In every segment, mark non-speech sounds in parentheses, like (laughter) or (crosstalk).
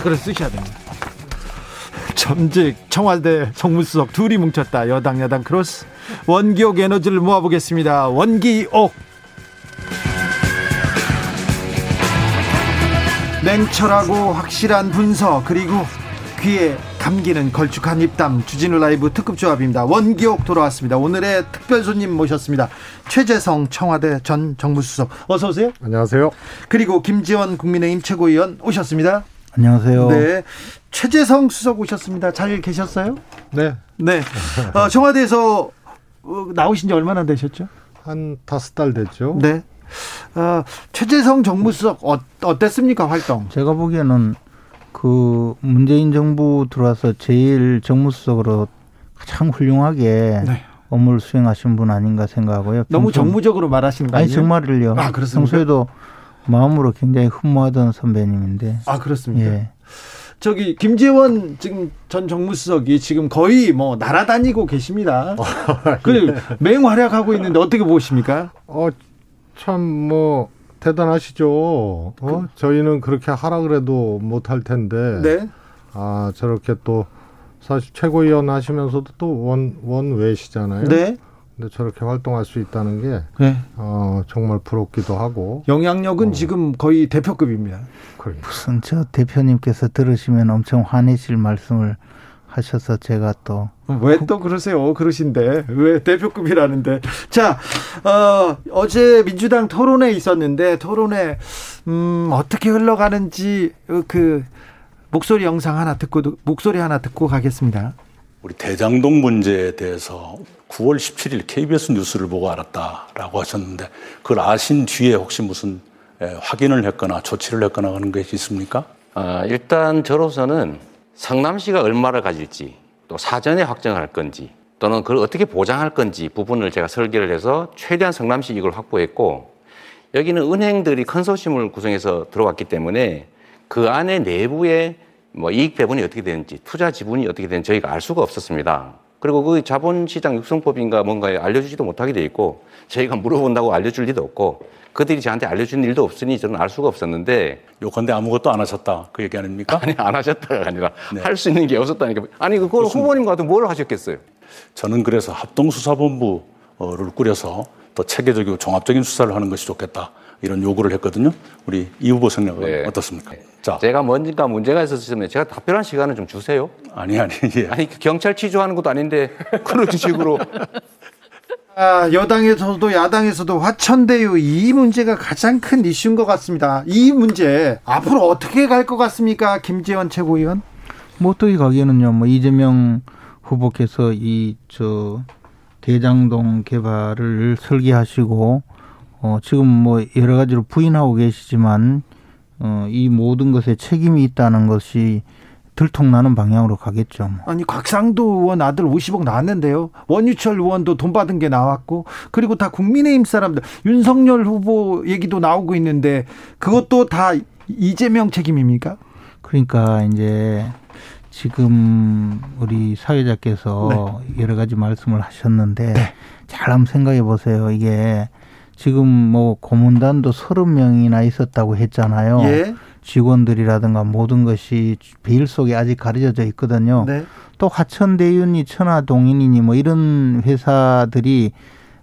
마스크를 쓰셔야 됩니다. 전직 청와대 정무수석 둘이 뭉쳤다. 여당 야당 크로스 원기옥 에너지를 모아보겠습니다. 원기옥 냉철하고 확실한 분석 그리고 귀에 감기는 걸쭉한 입담 주진우 라이브 특급 조합입니다. 원기옥 돌아왔습니다. 오늘의 특별 손님 모셨습니다. 최재성 청와대 전 정무수석 어서 오세요. 안녕하세요. 그리고 김지원 국민의힘 최고위원 오셨습니다. 안녕하세요. 네. 최재성 수석 오셨습니다. 잘 계셨어요? 네. 네. 어, 청와대에서 어, 나오신 지 얼마나 되셨죠? 한 다섯 달 됐죠. 네. 어, 최재성 정무수석 어, 어땠습니까 활동? 제가 보기에는 그 문재인 정부 들어와서 제일 정무수석으로 가장 훌륭하게 네. 업무를 수행하신 분 아닌가 생각하고요. 너무 평소- 정무적으로 말하시는 거 아니? 정말을요. 아, 그렇습니까? 평소에도 마음으로 굉장히 흠모하던 선배님인데. 아 그렇습니까? 예. 저기 김재원 지금 전 정무수석이 지금 거의 뭐 날아다니고 계십니다. (laughs) 그리고 맹활약하고 있는데 어떻게 보십니까? 어, 참 뭐 대단하시죠. 어? 저희는 그렇게 하라 그래도 못할 텐데. 네. 아 저렇게 또 사실 최고위원 하시면서도 또 원 원외시잖아요. 네. 근데 저렇게 활동할 수 있다는 게 네. 어, 정말 부럽기도 하고. 영향력은 어. 지금 거의 대표급입니다. 그래. 무슨 저 대표님께서 들으시면 엄청 화내실 말씀을 하셔서 제가 또 왜또 그러세요? 그러신데 왜 대표급이라는데 자 어, 어제 민주당 토론회 있었는데 토론회 음, 어떻게 흘러가는지 어, 그 목소리 영상 하나 듣고 목소리 하나 듣고 가겠습니다. 우리 대장동 문제에 대해서 9월 17일 KBS 뉴스를 보고 알았다라고 하셨는데 그걸 아신 뒤에 혹시 무슨 에, 확인을 했거나 조치를 했거나 하는 것이 있습니까? 아, 일단 저로서는 성남시가 얼마를 가질지 또 사전에 확정할 건지 또는 그걸 어떻게 보장할 건지 부분을 제가 설계를 해서 최대한 성남시 이익을 확보했고 여기는 은행들이 컨소시엄을 구성해서 들어왔기 때문에 그 안에 내부의 뭐 이익 배분이 어떻게 되는지 투자 지분이 어떻게 되는지 저희가 알 수가 없었습니다. 그리고 그 자본시장 육성법인가 뭔가에 알려주지도 못하게 돼 있고 저희가 물어본다고 알려줄 리도 없고 그들이 저한테 알려준 일도 없으니 저는 알 수가 없었는데 요컨대 아무것도 안 하셨다 그 얘기 아닙니까? 아니 안 하셨다가 아니라 네. 할수 있는 게 없었다니까 아니 그걸 후보님 같은 뭘 하셨겠어요? 저는 그래서 합동수사본부를 꾸려서 더 체계적이고 종합적인 수사를 하는 것이 좋겠다 이런 요구를 했거든요. 우리 이 후보 생각은 네. 어떻습니까? 자, 제가 뭔가 문제가 있었으면 제가 답변할 시간을 좀 주세요. 아니 아니 예. 아니 그 경찰 취조하는 것도 아닌데 (laughs) 그런 식으로 아, 여당에서도 야당에서도 화천대유 이 문제가 가장 큰 이슈인 것 같습니다. 이 문제 앞으로 어떻게 갈 것 같습니까, 김재원 최고위원? 뭐 어떻게 가기에는요. 뭐 이재명 후보께서 이 저 대장동 개발을 설계하시고 어 지금 뭐 여러 가지로 부인하고 계시지만 어 이 모든 것에 책임이 있다는 것이 들통나는 방향으로 가겠죠. 뭐. 아니 곽상도 의원 아들 50억 나왔는데요. 원유철 의원도 돈 받은 게 나왔고 그리고 다 국민의힘 사람들 윤석열 후보 얘기도 나오고 있는데 그것도 다 이재명 책임입니까? 그러니까 이제 지금 우리 사회자께서 여러 가지 말씀을 하셨는데 네. 잘 한번 생각해 보세요. 이게 지금 뭐 고문단도 서른 명이나 있었다고 했잖아요. 예. 직원들이라든가 모든 것이 베일 속에 아직 가려져 있거든요. 네. 또 화천대유니 천하동인이니 뭐 이런 회사들이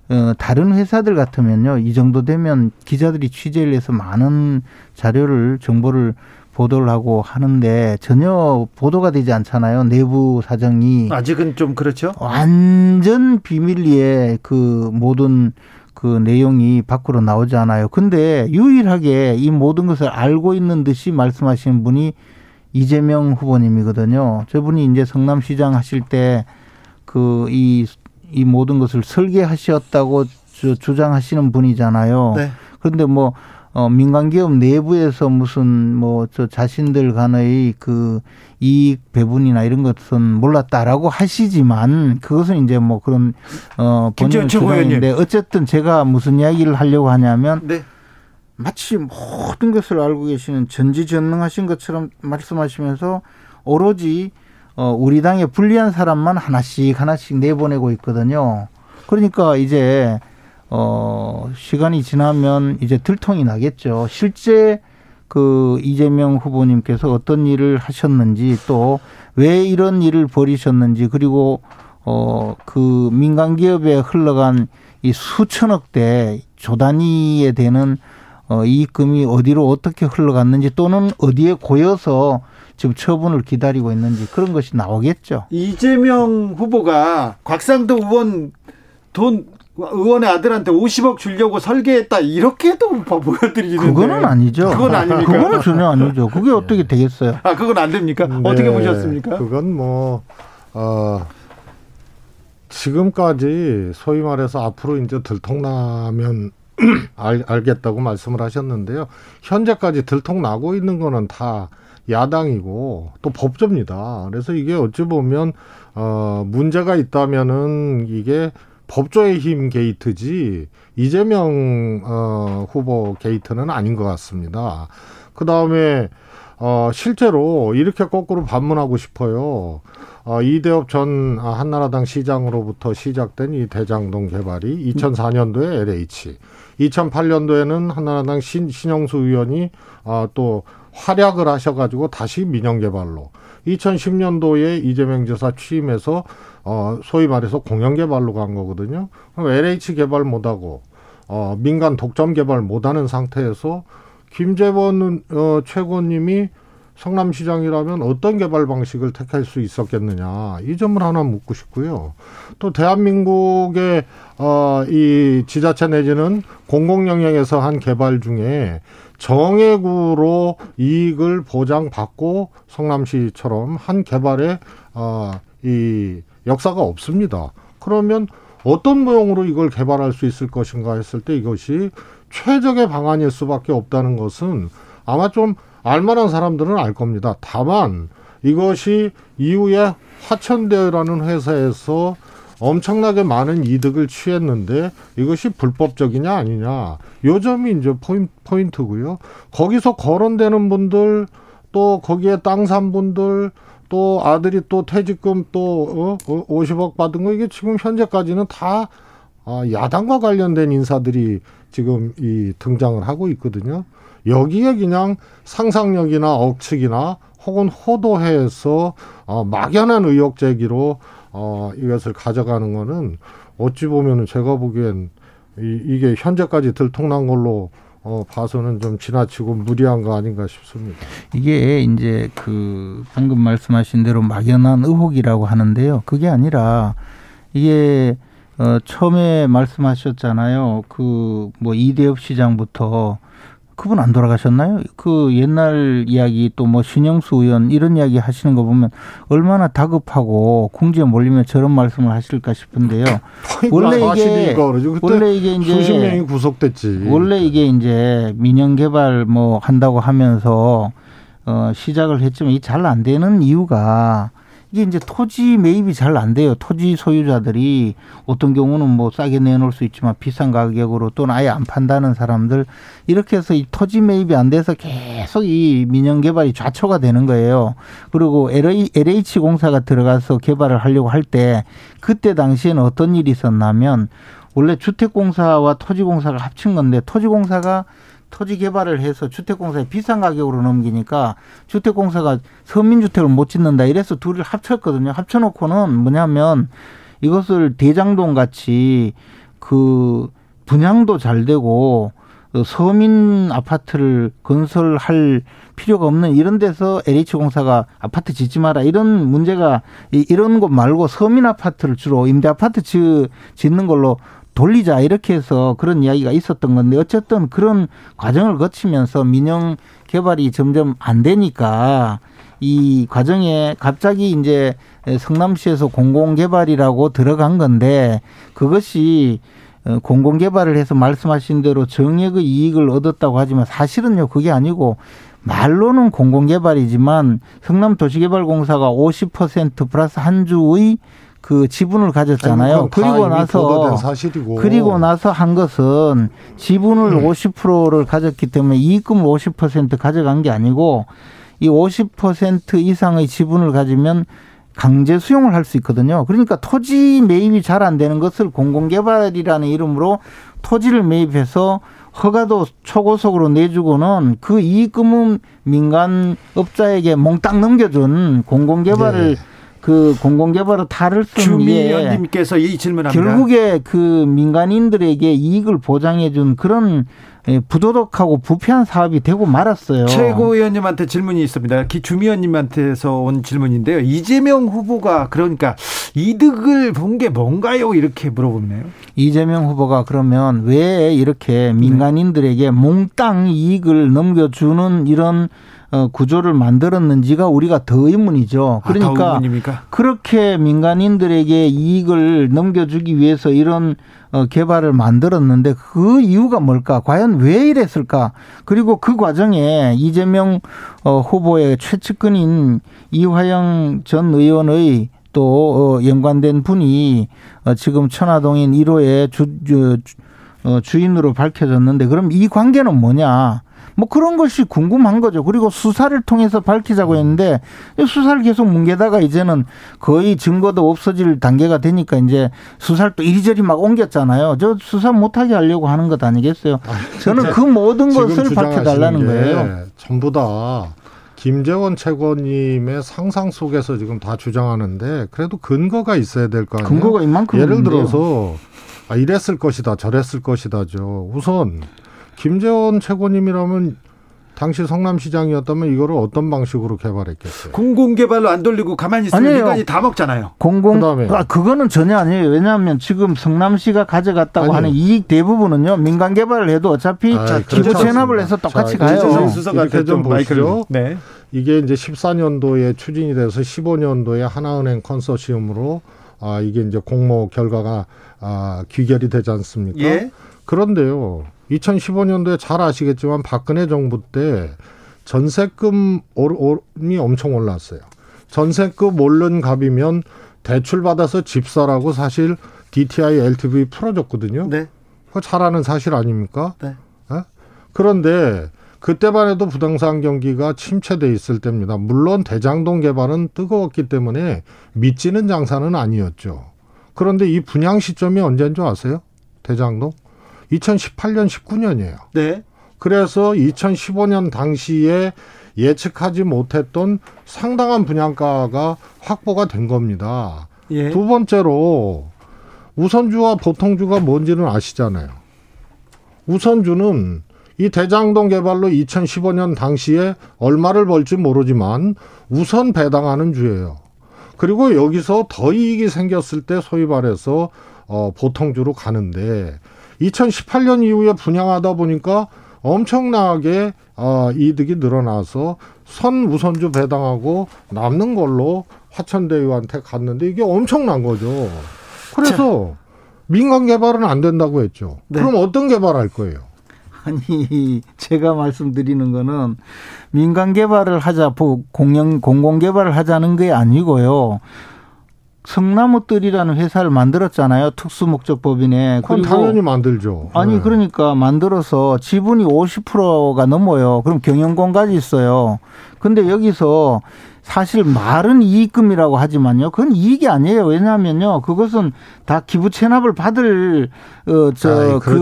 어, 다른 회사들 같으면요 이 정도 되면 기자들이 취재를 해서 많은 자료를 정보를 보도를 하고 하는데 전혀 보도가 되지 않잖아요. 내부 사정이 아직은 좀 그렇죠. 완전 비밀리에 그 모든 그 내용이 밖으로 나오지 않아요. 근데 유일하게 이 모든 것을 알고 있는 듯이 말씀하시는 분이 이재명 후보님이거든요. 저분이 이제 성남시장 하실 때 그 이 이 모든 것을 설계하셨다고 주장하시는 분이잖아요. 네. 그런데 뭐 어, 민간 기업 내부에서 무슨 뭐 저 자신들 간의 그 이익 배분이나 이런 것은 몰랐다라고 하시지만 그것은 이제 뭐 그런 어 본인 주장인데 어쨌든 제가 무슨 이야기를 하려고 하냐면 네. 마치 모든 것을 알고 계시는 전지전능하신 것처럼 말씀하시면서 오로지 어 우리 당에 불리한 사람만 하나씩 하나씩 내보내고 있거든요. 그러니까 이제 어, 시간이 지나면 이제 들통이 나겠죠. 실제 그 이재명 후보님께서 어떤 일을 하셨는지 또 왜 이런 일을 벌이셨는지 그리고 어, 그 민간 기업에 흘러간 이 수천억 대 조단위에 되는 어, 이익금이 어디로 어떻게 흘러갔는지 또는 어디에 고여서 지금 처분을 기다리고 있는지 그런 것이 나오겠죠. 이재명 후보가 곽상도 의원 돈 의원의 아들한테 50억 주려고 설계했다 이렇게도 보여드리는데 그거는 아니죠. 그건 아닙니까? 그거는 전혀 아니죠. 그게 어떻게 되겠어요? 아 그건 안 됩니까? 네, 어떻게 보셨습니까? 그건 뭐 어, 지금까지 소위 말해서 앞으로 이제 들통나면 (clears throat) 알, 알겠다고 말씀을 하셨는데요. 현재까지 들통나고 있는 거는 다 야당이고 또 법조입니다. 그래서 이게 어찌 보면 어 문제가 있다면은 이게 법조의 힘 게이트지 이재명 어, 후보 게이트는 아닌 것 같습니다. 그 다음에 어, 실제로 이렇게 거꾸로 반문하고 싶어요. 어, 이대엽 전 한나라당 시장으로부터 시작된 이 대장동 개발이 2004년도에 LH, 2008년도에는 한나라당 신, 신영수 의원이 어, 또 활약을 하셔가지고 다시 민영개발로, 2010년도에 이재명 지사 취임해서 어, 소위 말해서 공영 개발로 간 거거든요. 그럼 LH 개발 못하고, 어, 민간 독점 개발 못하는 상태에서 김재원 어, 최고님이 성남시장이라면 어떤 개발 방식을 택할 수 있었겠느냐 이 점을 하나 묻고 싶고요. 또 대한민국의 어, 이 지자체 내지는 공공 영역에서 한 개발 중에 정액으로 이익을 보장받고 성남시처럼 한 개발에 어, 이 역사가 없습니다. 그러면 어떤 모형으로 이걸 개발할 수 있을 것인가 했을 때 이것이 최적의 방안일 수밖에 없다는 것은 아마 좀 알만한 사람들은 알 겁니다. 다만 이것이 이후에 화천대라는 회사에서 엄청나게 많은 이득을 취했는데 이것이 불법적이냐 아니냐 요 점이 이제 포인 트, 고요 거기서 거론되는 분들 또 거기에 땅 산 분들 또 아들이 또 퇴직금 또 어? 50억 어, 받은 거 이게 지금 현재까지는 다 아, 야당과 관련된 인사들이 지금 이 등장을 하고 있거든요. 여기에 그냥 상상력이나 억측이나 혹은 호도해서 어, 막연한 의혹 제기로 어, 이것을 가져가는 거는 어찌 보면은 제가 보기엔 이, 이게 현재까지 들통난 걸로 어, 봐서는 좀 지나치고 무리한 거 아닌가 싶습니다. 이게 이제 그 방금 말씀하신 대로 막연한 의혹이라고 하는데요. 그게 아니라 이게 어, 처음에 말씀하셨잖아요. 그 뭐 이대엽 시장부터 그분 안 돌아가셨나요? 그 옛날 이야기 또 뭐 신영수 의원 이런 이야기 하시는 거 보면 얼마나 다급하고 궁지에 몰리면 저런 말씀을 하실까 싶은데요. 원래 이게 원래 이게 이제 수십 명이 구속됐지. 원래 이게 이제 민영 개발 뭐 한다고 하면서 어 시작을 했지만 이 잘 안 되는 이유가 이게 이제 토지 매입이 잘 안 돼요. 토지 소유자들이 어떤 경우는 뭐 싸게 내놓을 수 있지만 비싼 가격으로 또는 아예 안 판다는 사람들 이렇게 해서 이 토지 매입이 안 돼서 계속 이 민영 개발이 좌초가 되는 거예요. 그리고 LH 공사가 들어가서 개발을 하려고 할 때 그때 당시에는 어떤 일이 있었냐면 원래 주택공사와 토지공사가 합친 건데 토지공사가 토지 개발을 해서 주택공사에 비싼 가격으로 넘기니까 주택공사가 서민주택을 못 짓는다 이래서 둘을 합쳤거든요. 합쳐놓고는 뭐냐면 이것을 대장동 같이 그 분양도 잘 되고 서민 아파트를 건설할 필요가 없는 이런 데서 LH공사가 아파트 짓지 마라 이런 문제가 이런 것 말고 서민 아파트를 주로 임대 아파트 짓는 걸로 돌리자 이렇게 해서 그런 이야기가 있었던 건데 어쨌든 그런 과정을 거치면서 민영 개발이 점점 안 되니까 이 과정에 갑자기 이제 성남시에서 공공개발이라고 들어간 건데 그것이 어, 공공개발을 해서 말씀하신 대로 정액의 이익을 얻었다고 하지만 사실은요 그게 아니고 말로는 공공개발이지만 성남도시개발공사가 50% 플러스 한 주의 그 지분을 가졌잖아요. 그리고 나서 그리고 나서 한 것은 지분을 음. 50%를 가졌기 때문에 이익금을 50% 가져간 게 아니고 이 50% 이상의 지분을 가지면 강제 수용을 할 수 있거든요. 그러니까 토지 매입이 잘 안 되는 것을 공공개발이라는 이름으로 토지를 매입해서 허가도 초고속으로 내주고는 그 이익금은 민간 업자에게 몽땅 넘겨준 공공개발을 네. 그 공공개발을 탈을 쓴 주미연님께서 이 질문합니다. 결국에 그 민간인들에게 이익을 보장해준 그런 예, 부도덕하고 부패한 사업이 되고 말았어요. 최고위원님한테 질문이 있습니다. 주미원님한테서 온 질문인데요. 이재명 후보가 그러니까 이득을 본 게 뭔가요? 이렇게 물어보네요. 이재명 후보가 그러면 왜 이렇게 민간인들에게 몽땅 이익을 넘겨주는 이런 어, 구조를 만들었는지가 우리가 더 의문이죠. 아, 그러니까 아, 그렇게 민간인들에게 이익을 넘겨주기 위해서 이런 어, 개발을 만들었는데 그 이유가 뭘까? 과연 왜 이랬을까? 그리고 그 과정에 이재명 어, 후보의 최측근인 이화영 전 의원의 또 연관된 분이 지금 천화동인 1호의 주, 주, 주인으로 밝혀졌는데 그럼 이 관계는 뭐냐? 뭐 그런 것이 궁금한 거죠. 그리고 수사를 통해서 밝히자고 음. 했는데 수사를 계속 뭉개다가 이제는 거의 증거도 없어질 단계가 되니까 이제 수사를 또 이리저리 막 옮겼잖아요. 저 수사 못하게 하려고 하는 것 아니겠어요? 저는 그 모든 것을 밝혀달라는 거예요. 전부 다 김재원 최고님의 상상 속에서 지금 다 주장하는데 그래도 근거가 있어야 될 거 아니에요? 근거가 이만큼 예를 들어서 아, 이랬을 것이다, 저랬을 것이다죠. 우선 김재원 최고님이라면 당시 성남시장이었다면 이거를 어떤 방식으로 개발했겠어요? 공공개발로 안 돌리고 가만히 있으면 아니에요. 민간이 다 먹잖아요. 공공 그다음에 아, 그거는 전혀 아니에요. 왜냐하면 지금 성남시가 가져갔다고 아니. 하는 이익 대부분은요 민간 개발을 해도 어차피 아, 기부 체납을 해서 똑같이 자, 가요. 수석한테 좀 보시죠. 네. 이게 이제 14년도에 추진이 돼서 15년도에 하나은행 컨소시엄으로 아 이게 이제 공모 결과가 아 귀결이 되지 않습니까? 예. 그런데요. 2015년도에 잘 아시겠지만 박근혜 정부 때 전세금이 엄청 올랐어요. 전세금 오른 값이면 대출 받아서 집 사라고 사실 DTI LTV 풀어줬거든요. 네. 그거 잘 아는 사실 아닙니까? 네. 네? 그런데 그때만 해도 부동산 경기가 침체돼 있을 때입니다. 물론 대장동 개발은 뜨거웠기 때문에 믿지는 장사는 아니었죠. 그런데 이 분양 시점이 언제인 줄 아세요? 대장동? 2018년 19년이에요. 네. 그래서 2015년 당시에 예측하지 못했던 상당한 분양가가 확보가 된 겁니다. 예. 두 번째로 우선주와 보통주가 뭔지는 아시잖아요. 우선주는 이 대장동 개발로 2015년 당시에 얼마를 벌지 모르지만 우선 배당하는 주예요. 그리고 여기서 더 이익이 생겼을 때 소위 말해서 어, 보통주로 가는데 2018년 이후에 분양하다 보니까 엄청나게 어, 이득이 늘어나서 선 우선주 배당하고 남는 걸로 화천대유한테 갔는데 이게 엄청난 거죠. 그래서 자. 민간 개발은 안 된다고 했죠. 네. 그럼 어떤 개발할 거예요? 아니 제가 말씀드리는 거는 민간 개발을 하자 공영 공공 개발을 하자는 게 아니고요. 성나무뜰이라는 회사를 만들었잖아요. 특수목적법인에. 그건 당연히 만들죠. 아니 네. 그러니까 만들어서 지분이 50%가 넘어요. 그럼 경영권까지 있어요. 근데 여기서 사실 말은 이익금이라고 하지만요. 그건 이익이 아니에요. 왜냐하면요. 그것은 다 기부 체납을 받을 어저 그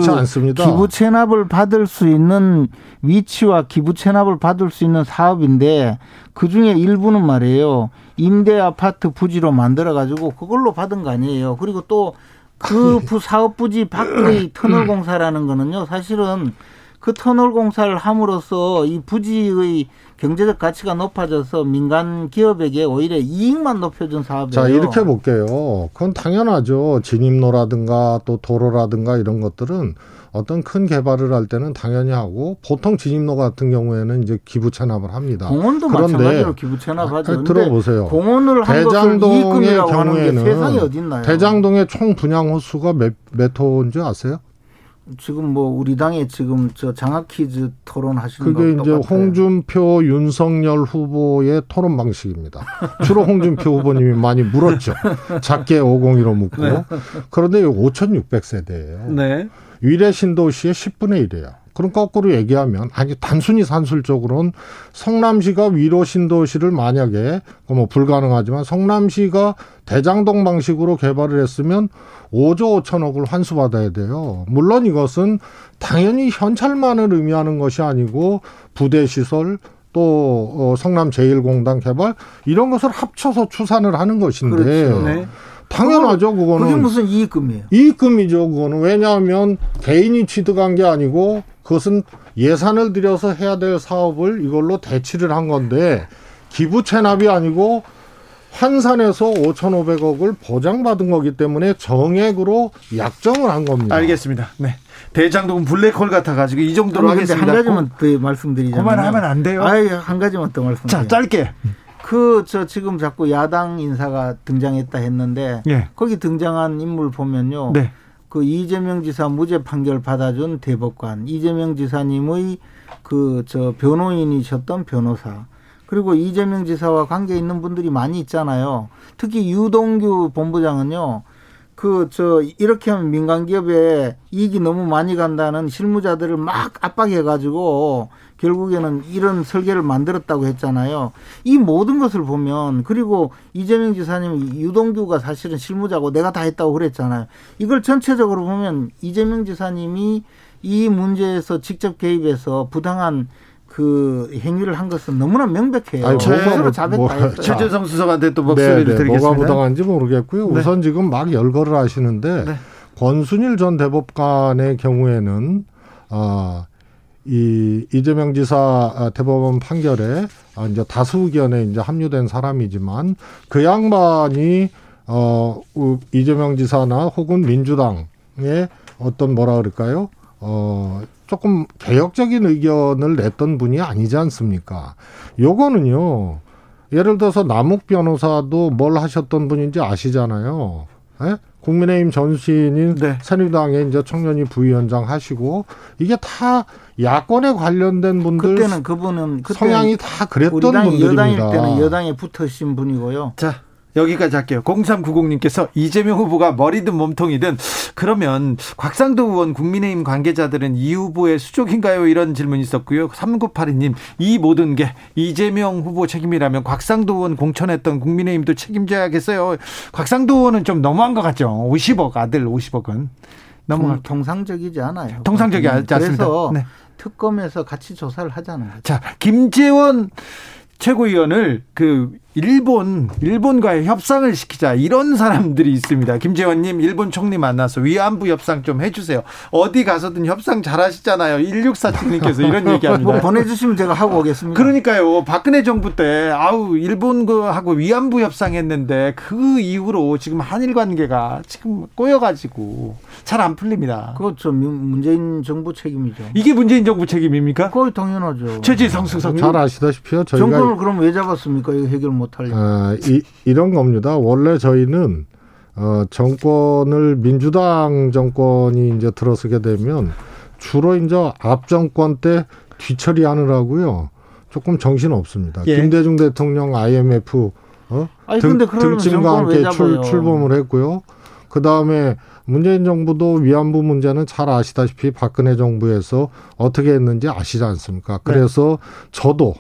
기부 체납을 받을 수 있는 위치와 기부 체납을 받을 수 있는 사업인데 그 중에 일부는 말이에요. 임대 아파트 부지로 만들어 가지고 그걸로 받은 거 아니에요. 그리고 또그 사업 부지 밖의 (clears throat) 터널 공사라는 거는요. 사실은 그 터널 공사를 함으로써 이 부지의 경제적 가치가 높아져서 민간 기업에게 오히려 이익만 높여준 사업이에요. 자, 이렇게 볼게요. 그건 당연하죠. 진입로라든가 또 도로라든가 이런 것들은 어떤 큰 개발을 할 때는 당연히 하고 보통 진입로 같은 경우에는 이제 기부 체납을 합니다. 공원도 마찬가지로 기부 체납하죠. 아니, 들어보세요. 공원을 한 대장동의 경우에는 세상에 어딨나요? 대장동의 총 분양 호수가 몇, 몇 호인지 아세요? 지금 뭐 우리 당에 지금 저 장학 퀴즈 토론 하시는 그게 거 이제 똑같아요. 홍준표, 윤석열 후보의 토론 방식입니다. 주로 홍준표 후보님이 많이 물었죠. 작게 501로 묻고. 그런데 5,600 세대예요. 네. 위례 신도시의 10분의 1이에요. 그럼 거꾸로 얘기하면 아니 단순히 산술적으로는 성남시가 위로 신도시를 만약에 뭐 불가능하지만 성남시가 대장동 방식으로 개발을 했으면 5조 5천억을 환수받아야 돼요. 물론 이것은 당연히 현찰만을 의미하는 것이 아니고 부대 시설 또 어, 성남 제1공단 개발 이런 것을 합쳐서 추산을 하는 것인데 그렇죠. 네. 당연하죠 그거는 그게 무슨 이익금이에요? 이익금이죠, 그거는. 왜냐하면 개인이 취득한 게 아니고 그것은 예산을 들여서 해야 될 사업을 이걸로 대치를 한 건데 기부 체납이 아니고 환산해서 5,500억을 보장받은 거기 때문에 정액으로 약정을 한 겁니다. 알겠습니다. 네. 대장동은 블랙홀 같아가지고 이 정도로 아니, 하겠습니다. 한 가지만 더 말씀드리자면 그만하면 안 돼요. 아예 한 가지만 더 말씀드려요. 자, 짧게. 그 저 지금 자꾸 야당 인사가 등장했다 했는데 예. 거기 등장한 인물 보면요. 네. 그 이재명 지사 무죄 판결 받아준 대법관, 이재명 지사님의 그 저 변호인이셨던 변호사, 그리고 이재명 지사와 관계 있는 분들이 많이 있잖아요. 특히 유동규 본부장은요. 그 저 이렇게 하면 민간 기업에 이익이 너무 많이 간다는 실무자들을 막 압박해 가지고 결국에는 이런 설계를 만들었다고 했잖아요. 이 모든 것을 보면 그리고 이재명 지사님 유동규가 사실은 실무자고 내가 다 했다고 그랬잖아요. 이걸 전체적으로 보면 이재명 지사님이 이 문제에서 직접 개입해서 부당한 그 행위를 한 것은 너무나 명백해요. 아니, 뭐가 스스로 뭐- 자백 뭐- 다 했어요. 최재성 수석한테 또 목소리를 네, 네. 드리겠습니다. 뭐가 부당한지 모르겠고요. 네. 우선 지금 막 열거를 하시는데 네. 권순일 전 대법관의 경우에는 아, 이 이재명 지사 아, 대법원 판결에 아, 이제 다수 의견에 이제 합류된 사람이지만 그 양반이 어 우- 이재명 지사나 혹은 민주당의 어떤 뭐라 그럴까요? 어 조금 개혁적인 의견을 냈던 분이 아니지 않습니까? 요거는요. 예를 들어서 남욱 변호사도 뭘 하셨던 분인지 아시잖아요. 예? 국민의힘 전신인 네. 새누리당의 이제 청년이 부위원장 하시고 이게 다 야권에 관련된 분들 그때는 그분은 그때 성향이 다 그랬던 당이 여당일 분들입니다. 때는 여당에 붙으신 분이고요. 자, 여기까지 할게요. 0390님께서 이재명 후보가 머리든 몸통이든 그러면 곽상도 의원 국민의힘 관계자들은 이 후보의 수족인가요? 이런 질문이 있었고요. 3982님, 이 모든 게 이재명 후보 책임이라면 곽상도 의원 공천했던 국민의힘도 책임져야겠어요. 곽상도 의원은 좀 너무한 것 같죠? 50억, 아들 50억은. 너무 통, 통상적이지 않아요. 통상적이 않지 않습니다. 그래서 네. 특검에서 같이 조사를 하자는 거죠. 자, 김재원 최고위원을 그 일본 일본과의 협상을 시키자 이런 사람들이 있습니다. 김재원님 일본 총리 만나서 위안부 협상 좀 해주세요. 어디 가서든 협상 잘하시잖아요. 1647님께서 이런 뭐 얘기합니다. 보내주시면 제가 하고 오겠습니다. 그러니까요. 박근혜 정부 때 아우 일본 그하고 위안부 협상했는데 그 이후로 지금 한일 관계가 지금 꼬여가지고 잘 안 풀립니다. 그거 저 민- 문재인 정부 책임이죠. 이게 문재인 정부 책임입니까? 그거 당연하죠. 최지성 수석 잘 아시다시피요. 저희가 정권을 그럼 왜 잡았습니까? 이거 해결 못 하려고. 아, 이, 이런 겁니다. 원래 저희는 어, 정권을 민주당 정권이 이제 들어서게 되면 주로 이제 앞 정권 때 뒤처리하느라고요. 조금 정신 없습니다. 예. 김대중 대통령 IMF 어? 아니, 등, 근데 등짐과 함께 출? 출범을 했고요. 그 다음에 문재인 정부도 위안부 문제는 잘 아시다시피 박근혜 정부에서 어떻게 했는지 아시지 않습니까? 그래서 저도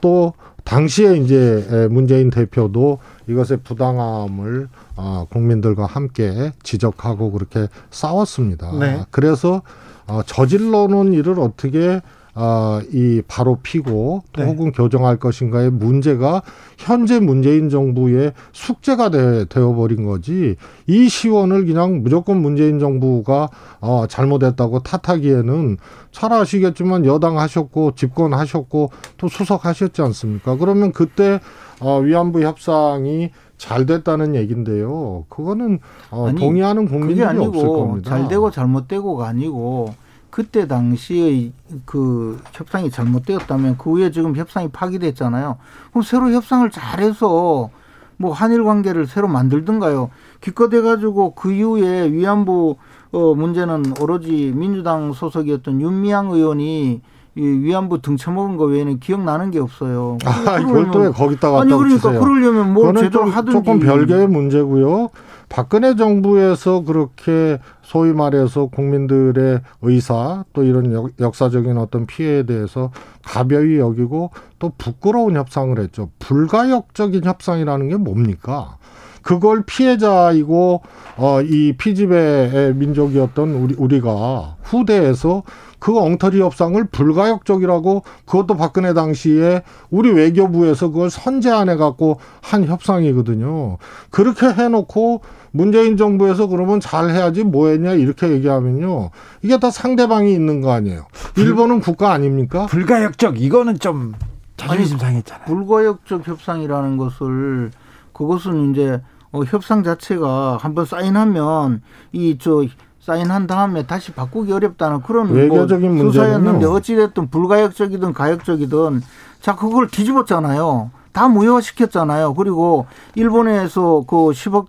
또 당시에 이제 에, 문재인 대표도 이것의 부당함을 어, 국민들과 함께 지적하고 그렇게 싸웠습니다. 네. 그래서 어, 저질러 놓은 일을 어떻게 아, 이 바로 피고 또 네. 혹은 교정할 것인가의 문제가 현재 문재인 정부의 숙제가 되, 되어버린 거지 이 시원을 그냥 무조건 문재인 정부가 어, 잘못했다고 탓하기에는 잘 아시겠지만 여당 하셨고 집권하셨고 또 수석하셨지 않습니까? 그러면 그때 어, 위안부 협상이 잘 됐다는 얘긴데요. 그거는 어, 아니, 동의하는 국민들이 없을 겁니다. 잘 되고 잘못되고가 아니고 그때 당시의 그 협상이 잘못되었다면 그 후에 지금 협상이 파기됐잖아요. 그럼 새로 협상을 잘해서 뭐 한일 관계를 새로 만들든가요. 기껏 해 가지고 그 이후에 위안부 어 문제는 오로지 민주당 소속이었던 윤미향 의원이 이 위안부 등쳐먹은 거 외에는 기억나는 게 없어요. 아, 왜 거기다가 아니 그러니까 붙이세요? 그러려면 뭘 제대로 좀, 하든지 조금 별개의 문제고요. 박근혜 정부에서 그렇게 소위 말해서 국민들의 의사 또 이런 역, 역사적인 어떤 피해에 대해서 가벼이 여기고 또 부끄러운 협상을 했죠. 불가역적인 협상이라는 게 뭡니까? 그걸 피해자이고 어 이 피지배의 민족이었던 우리 우리가 후대에서 그 엉터리 협상을 불가역적이라고 그것도 박근혜 당시에 우리 외교부에서 그걸 선제안해 갖고 한 협상이거든요. 그렇게 해놓고 문재인 정부에서 그러면 잘 해야지 뭐 했냐 이렇게 얘기하면요. 이게 다 상대방이 있는 거 아니에요. 일본은 국가 아닙니까? 불가역적 이거는 좀 자존심 상했잖아요. 불가역적 협상이라는 것을 그것은 이제 어, 협상 자체가 한번 사인하면 이 저 사인한 다음에 다시 바꾸기 어렵다는 그런 외교적인 뭐. 수사였는데 어찌됐든 불가역적이든 가역적이든 자 그걸 뒤집었잖아요. 다 무효화시켰잖아요. 그리고 일본에서 그 10억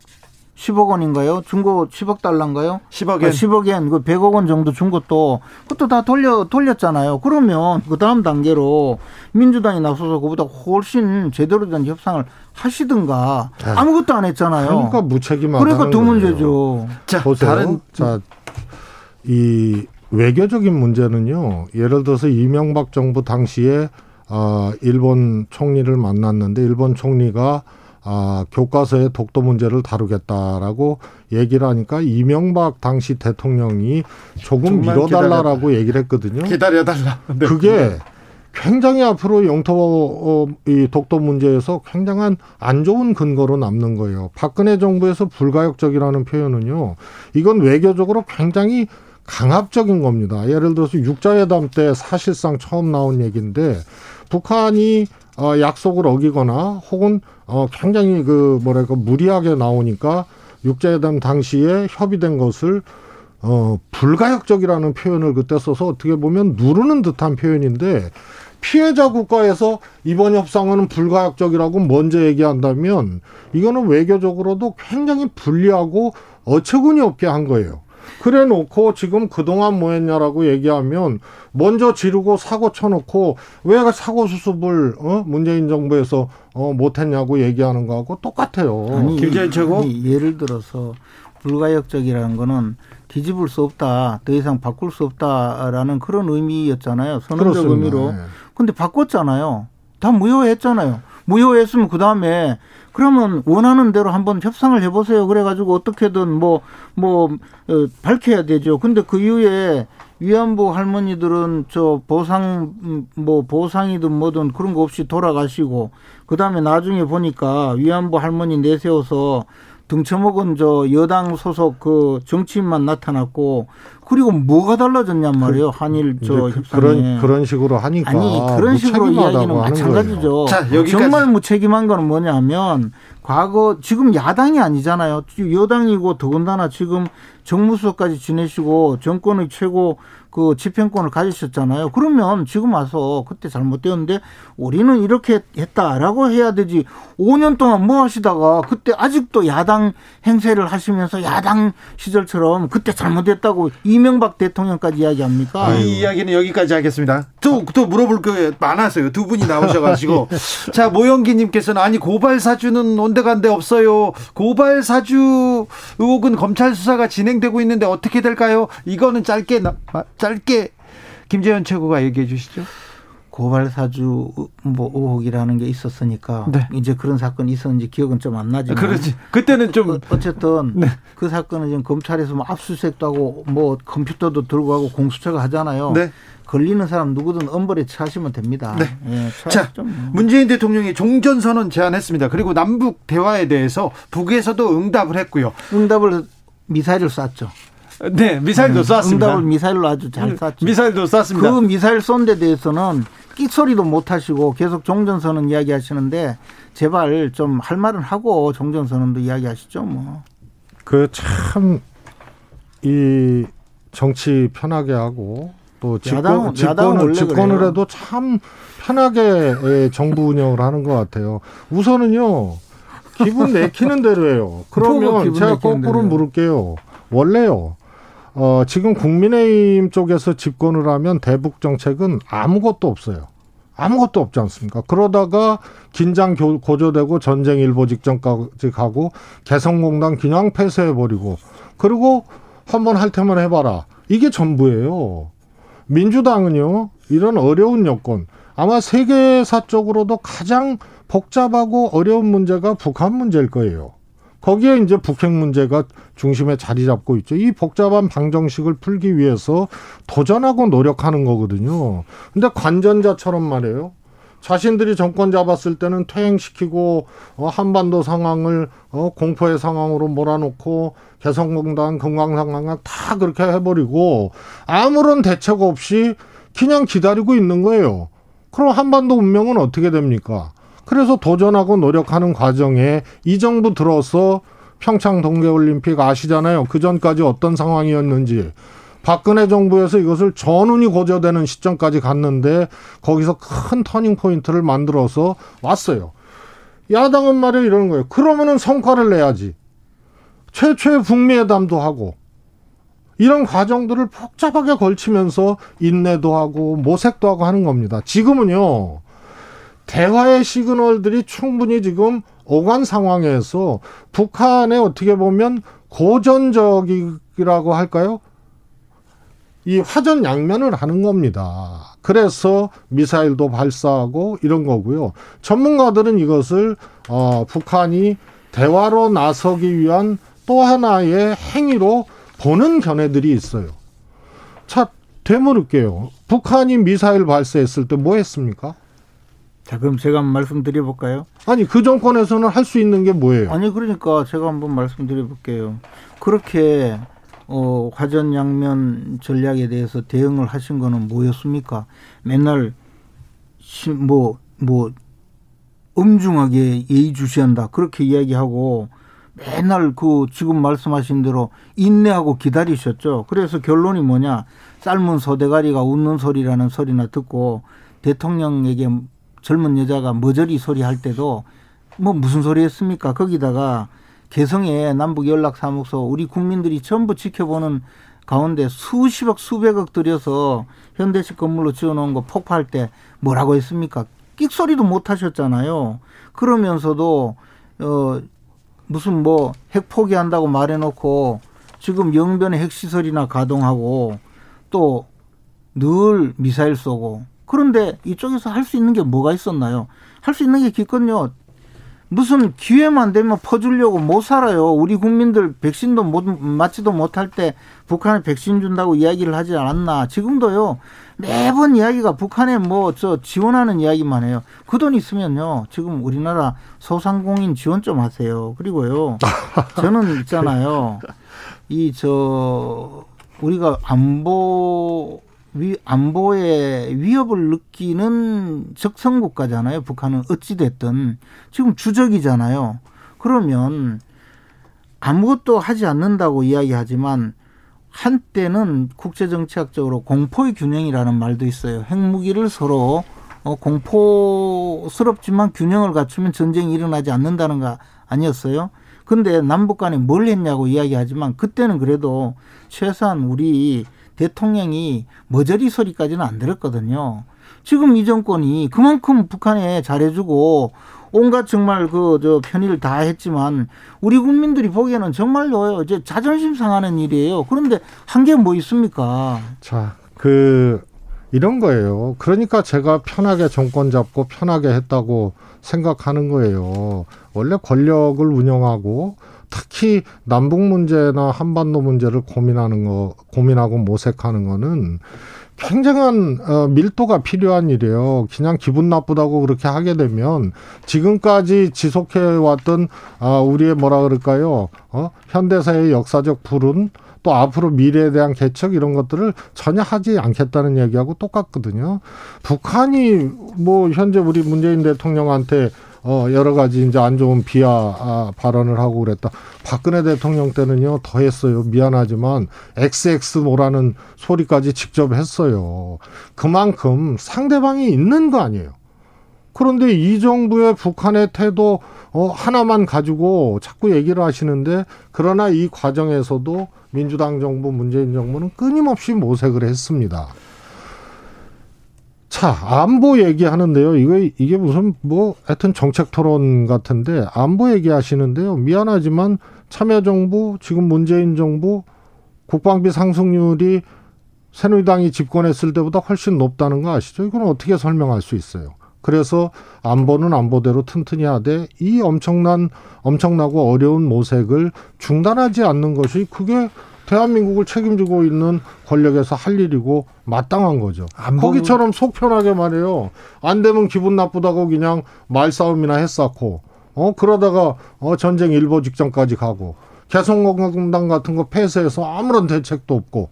10억 원인가요? 중고 10억 달러인가요? 10억 엔. 10억 엔 그 100억 원 정도 준 것도 그것도 다 돌려 돌렸잖아요. 그러면 그 다음 단계로 민주당이 나서서 그보다 훨씬 제대로 된 협상을 하시든가 아무것도 안 했잖아요. 그러니까 무책임하다. 그러니까 두 문제죠. 자, 보세요. 다른 자, 이 외교적인 문제는요. 예를 들어서 이명박 정부 당시에 아, 일본 총리를 만났는데 일본 총리가 아, 교과서에 독도 문제를 다루겠다라고 얘기를 하니까 이명박 당시 대통령이 조금 미뤄달라라고 얘기를 했거든요. 기다려달라. (laughs) 네. 그게 굉장히 앞으로 영토 어, 이 독도 문제에서 굉장한 안 좋은 근거로 남는 거예요. 박근혜 정부에서 불가역적이라는 표현은요. 이건 외교적으로 굉장히 강압적인 겁니다. 예를 들어서 육자회담 때 사실상 처음 나온 얘기인데 북한이 어, 약속을 어기거나 혹은 어, 굉장히 그 뭐랄까 무리하게 나오니까 육자회담 당시에 협의된 것을 어, 불가역적이라는 표현을 그때 써서 어떻게 보면 누르는 듯한 표현인데 피해자 국가에서 이번 협상은 불가역적이라고 먼저 얘기한다면 이거는 외교적으로도 굉장히 불리하고 어처구니 없게 한 거예요. 그래 놓고 지금 그동안 뭐 했냐라고 얘기하면 먼저 지르고 사고 쳐놓고 왜 사고 수습을 어? 문재인 정부에서 어, 못했냐고 얘기하는 거하고 똑같아요. 아니, 김재현 최고? 아니, 예를 들어서 불가역적이라는 거는 뒤집을 수 없다, 더 이상 바꿀 수 없다라는 그런 의미였잖아요. 선언적 그렇습니다. 의미로. 네. 근데 바꿨잖아요. 다 무효했잖아요. 무효했으면 그 다음에 그러면 원하는 대로 한번 협상을 해보세요. 그래가지고 어떻게든 뭐, 뭐, 어, 밝혀야 되죠. 근데 그 이후에 위안부 할머니들은 저 보상, 음, 뭐, 보상이든 뭐든 그런 거 없이 돌아가시고, 그 다음에 나중에 보니까 위안부 할머니 내세워서 등쳐먹은 저 여당 소속 그 정치인만 나타났고, 그리고 뭐가 달라졌냔 말이에요. 한일 저 그, 협상에. 그런 그런 식으로 하니까 아니 그런 식으로 이야기는 마찬가지죠. 자, 여기까지. 정말 무책임한 거는 뭐냐면 과거 지금 야당이 아니잖아요. 여당이고 더군다나 지금 정무수석까지 지내시고 정권의 최고 그 집행권을 가지셨잖아요. 그러면 지금 와서 그때 잘못되었는데 우리는 이렇게 했다라고 해야 되지. 5년 동안 뭐 하시다가 그때 아직도 야당 행세를 하시면서 야당 시절처럼 그때 잘못했다고 이명박 대통령까지 이야기합니까? 이 이야기는 여기까지 하겠습니다. 또, 또 물어볼 게 많았어요. 두 분이 나오셔가지고. (laughs) 자, 모영기님께서는 아니, 고발 사주는 온데간데 없어요. 고발 사주 의혹은 검찰 수사가 진행되고 있는데 어떻게 될까요? 이거는 짧게, 나- 마- 짧게 김재현 최고가 얘기해 주시죠. 고발 사주 뭐 의혹이라는 게 있었으니까 네. 이제 그런 사건이 있었는지 기억은 좀 안 나지만 그렇지. 그때는 좀 어, 어쨌든 네. 그 사건은 지금 검찰에서 뭐 압수수색도 하고 뭐 컴퓨터도 들고 하고 공수처가 하잖아요. 네. 걸리는 사람 누구든 엄벌에 처하시면 됩니다. 네. 예, 자, 뭐. 문재인 대통령이 종전 선언 제안했습니다. 그리고 남북 대화에 대해서 북에서도 응답을 했고요. 응답을 미사일을 쐈죠. 네, 미사일도 쐈습니다. 응답을 미사일로 아주 잘 쐈죠. 미사일도 쐈습니다. 그 미사일 쏜 데 대해서는 끽소리도 못 하시고 계속 종전선언 이야기 하시는데 제발 좀 할 말은 하고 종전선언도 이야기 하시죠 뭐. 그 참 이 정치 편하게 하고 또 집권, 집권을 집권을. 해도 참 편하게 예, 정부 운영을 하는 것 같아요. 우선은요 기분 내키는 대로 해요. (laughs) 그러면 제가 거꾸로? 물을게요. 원래요. 어, 지금 국민의힘 쪽에서 집권을 하면 대북 정책은 아무것도 없어요. 아무것도 없지 않습니까? 그러다가 긴장 교- 고조되고 전쟁 일보 직전까지 가고 개성공단 그냥 폐쇄해버리고 그리고 한번 할 테면 해봐라. 이게 전부예요. 민주당은요, 이런 어려운 여건, 아마 세계사적으로도 가장 복잡하고 어려운 문제가 북한 문제일 거예요. 거기에 이제 북핵 문제가 중심에 자리 잡고 있죠. 이 복잡한 방정식을 풀기 위해서 도전하고 노력하는 거거든요. 근데 관전자처럼 말이에요. 자신들이 정권 잡았을 때는 퇴행시키고 어, 한반도 상황을 어, 공포의 상황으로 몰아놓고 개성공단, 금강상강을 다 그렇게 해버리고 아무런 대책 없이 그냥 기다리고 있는 거예요. 그럼 한반도 운명은 어떻게 됩니까? 그래서 도전하고 노력하는 과정에 이 정부 들어서 평창 동계올림픽 아시잖아요. 그 전까지 어떤 상황이었는지. 박근혜 정부에서 이것을 전운이 고조되는 시점까지 갔는데 거기서 큰 터닝 포인트를 만들어서 왔어요. 야당은 말이야 이러는 거예요. 그러면은 성과를 내야지. 최초의 북미회담도 하고 이런 과정들을 복잡하게 걸치면서 인내도 하고 모색도 하고 하는 겁니다. 지금은요. 대화의 시그널들이 충분히 지금 오간 상황에서 북한에 어떻게 보면 고전적이라고 할까요? 이 화전 양면을 하는 겁니다. 그래서 미사일도 발사하고 이런 거고요. 전문가들은 이것을 어, 북한이 대화로 나서기 위한 또 하나의 행위로 보는 견해들이 있어요. 자, 되물을게요. 북한이 미사일 발사했을 때 뭐 했습니까? 자 그럼 제가 한번 말씀드려 볼까요? 아니 그 정권에서는 할 수 있는 게 뭐예요? 아니 그러니까 제가 한번 말씀드려 볼게요. 그렇게 어, 화전 양면 전략에 대해서 대응을 하신 거는 뭐였습니까? 맨날 시- 뭐, 뭐, 엄중하게 예의주시한다. 그렇게 이야기하고 맨날 그 지금 말씀하신 대로 인내하고 기다리셨죠. 그래서 결론이 뭐냐. 삶은 소대가리가 웃는 소리라는 소리나 듣고 대통령에게 젊은 여자가 머저리 소리 할 때도 뭐 무슨 소리 했습니까? 거기다가 개성에 남북 연락 사무소 우리 국민들이 전부 지켜보는 가운데 수십억 수백억 들여서 현대식 건물로 지어놓은 거 폭파할 때 뭐라고 했습니까? 끽소리도 못 하셨잖아요. 그러면서도 어 무슨 뭐 핵 포기한다고 말해놓고 지금 영변의 핵시설이나 가동하고 또 늘 미사일 쏘고 그런데 이쪽에서 할 수 있는 게 뭐가 있었나요? 할 수 있는 게 기껏요. 무슨 기회만 되면 퍼주려고 못 살아요. 우리 국민들 백신도 못 맞지도 못할 때 북한에 백신 준다고 이야기를 하지 않았나. 지금도요. 매번 이야기가 북한에 뭐 저 지원하는 이야기만 해요. 그 돈 있으면요. 지금 우리나라 소상공인 지원 좀 하세요. 그리고요. (laughs) 저는 있잖아요. 이 저 우리가 안보 위 안보의 위협을 느끼는 적성 국가잖아요. 북한은 어찌 됐든 지금 주적이잖아요. 그러면 아무것도 하지 않는다고 이야기하지만 한때는 국제정치학적으로 공포의 균형이라는 말도 있어요. 핵무기를 서로 어, 공포스럽지만 균형을 갖추면 전쟁이 일어나지 않는다는 거 아니었어요? 근데 남북 간에 뭘 했냐고 이야기하지만 그때는 그래도 최소한 우리 대통령이 머저리 소리까지는 안 들었거든요. 지금 이 정권이 그만큼 북한에 잘해주고 온갖 정말 그 저 편의를 다 했지만 우리 국민들이 보기에는 정말로 이제 자존심 상하는 일이에요. 그런데 한 게 뭐 있습니까? 자, 그 이런 거예요. 그러니까 제가 편하게 정권 잡고 편하게 했다고 생각하는 거예요. 원래 권력을 운영하고 특히 남북 문제나 한반도 문제를 고민하는 거, 고민하고 모색하는 거는 굉장한 어, 밀도가 필요한 일이에요. 그냥 기분 나쁘다고 그렇게 하게 되면 지금까지 지속해 왔던 아 우리의 뭐라 그럴까요? 어? 현대사의 역사적 불운 또 앞으로 미래에 대한 개척 이런 것들을 전혀 하지 않겠다는 얘기하고 똑같거든요. 북한이 뭐 현재 우리 문재인 대통령한테 어 여러 가지 이제 안 좋은 비하 아, 발언을 하고 그랬다. 박근혜 대통령 때는요 더 했어요. 미안하지만 XX 뭐라는 소리까지 직접 했어요. 그만큼 상대방이 있는 거 아니에요. 그런데 이 정부의 북한의 태도 어 하나만 가지고 자꾸 얘기를 하시는데 그러나 이 과정에서도 민주당 정부 문재인 정부는 끊임없이 모색을 했습니다. 자, 안보 얘기하는데요. 이거, 이게 무슨, 뭐, 하여튼 정책 토론 같은데, 안보 얘기하시는데요. 미안하지만 참여정부, 지금 문재인 정부, 국방비 상승률이 새누리당이 집권했을 때보다 훨씬 높다는 거 아시죠? 이건 어떻게 설명할 수 있어요? 그래서 안보는 안보대로 튼튼히 하되 이 엄청난 엄청나고 어려운 모색을 중단하지 않는 것이 그게 대한민국을 책임지고 있는 권력에서 할 일이고 마땅한 거죠. 거기처럼 속 편하게 말해요. 안 되면 기분 나쁘다고 그냥 말싸움이나 했었고, 어 그러다가 어 전쟁 일보 직전까지 가고 개성공단 같은 거 폐쇄해서 아무런 대책도 없고.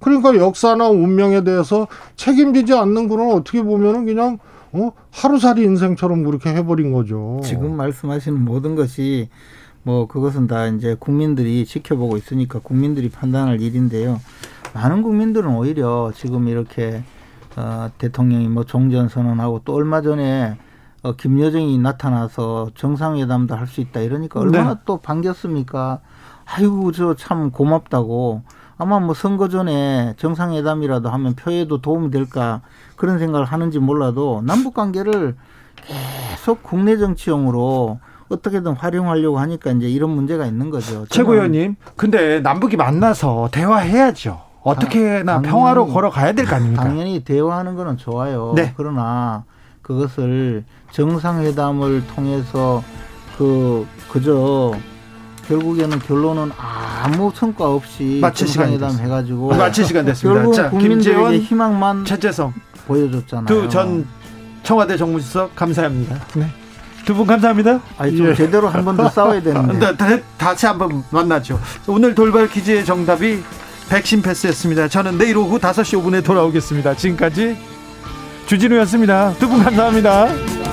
그러니까 역사나 운명에 대해서 책임지지 않는 거는 어떻게 보면은 그냥 어 하루살이 인생처럼 그렇게 해버린 거죠. 지금 말씀하시는 모든 것이 뭐 그것은 다 이제 국민들이 지켜보고 있으니까 국민들이 판단할 일인데요. 많은 국민들은 오히려 지금 이렇게 어, 대통령이 뭐 종전 선언하고 또 얼마 전에 어, 김여정이 나타나서 정상회담도 할 수 있다 이러니까 얼마나 네. 또 반겼습니까? 아이고 저 참 고맙다고 아마 뭐 선거 전에 정상회담이라도 하면 표에도 도움이 될까 그런 생각을 하는지 몰라도 남북 관계를 계속 국내 정치용으로 어떻게든 활용하려고 하니까 이제 이런 문제가 있는 거죠. 최고위원님, 근데 남북이 만나서 대화해야죠. 어떻게나 당연히, 평화로 걸어가야 될 거 아닙니까? 당연히 대화하는 거는 좋아요. 네. 그러나 그것을 정상회담을 통해서 그 그저 결국에는 결론은 아무 성과 없이 마칠 정상회담 해가지고 마칠 시간 됐습니다. 결국 자, 국민들에게 희망만 최재성 보여줬잖아요. 두 전 청와대 정무수석 감사합니다. 네. 두 분 감사합니다. 아니, 좀 예. 제대로 한 번 더 싸워야 되는데. 아, 다, 다시 한번 만나죠. 오늘 돌발 퀴즈의 정답이 백신 패스였습니다. 저는 내일 오후 5시 5분에 돌아오겠습니다. 지금까지 주진우였습니다. 두 분 감사합니다.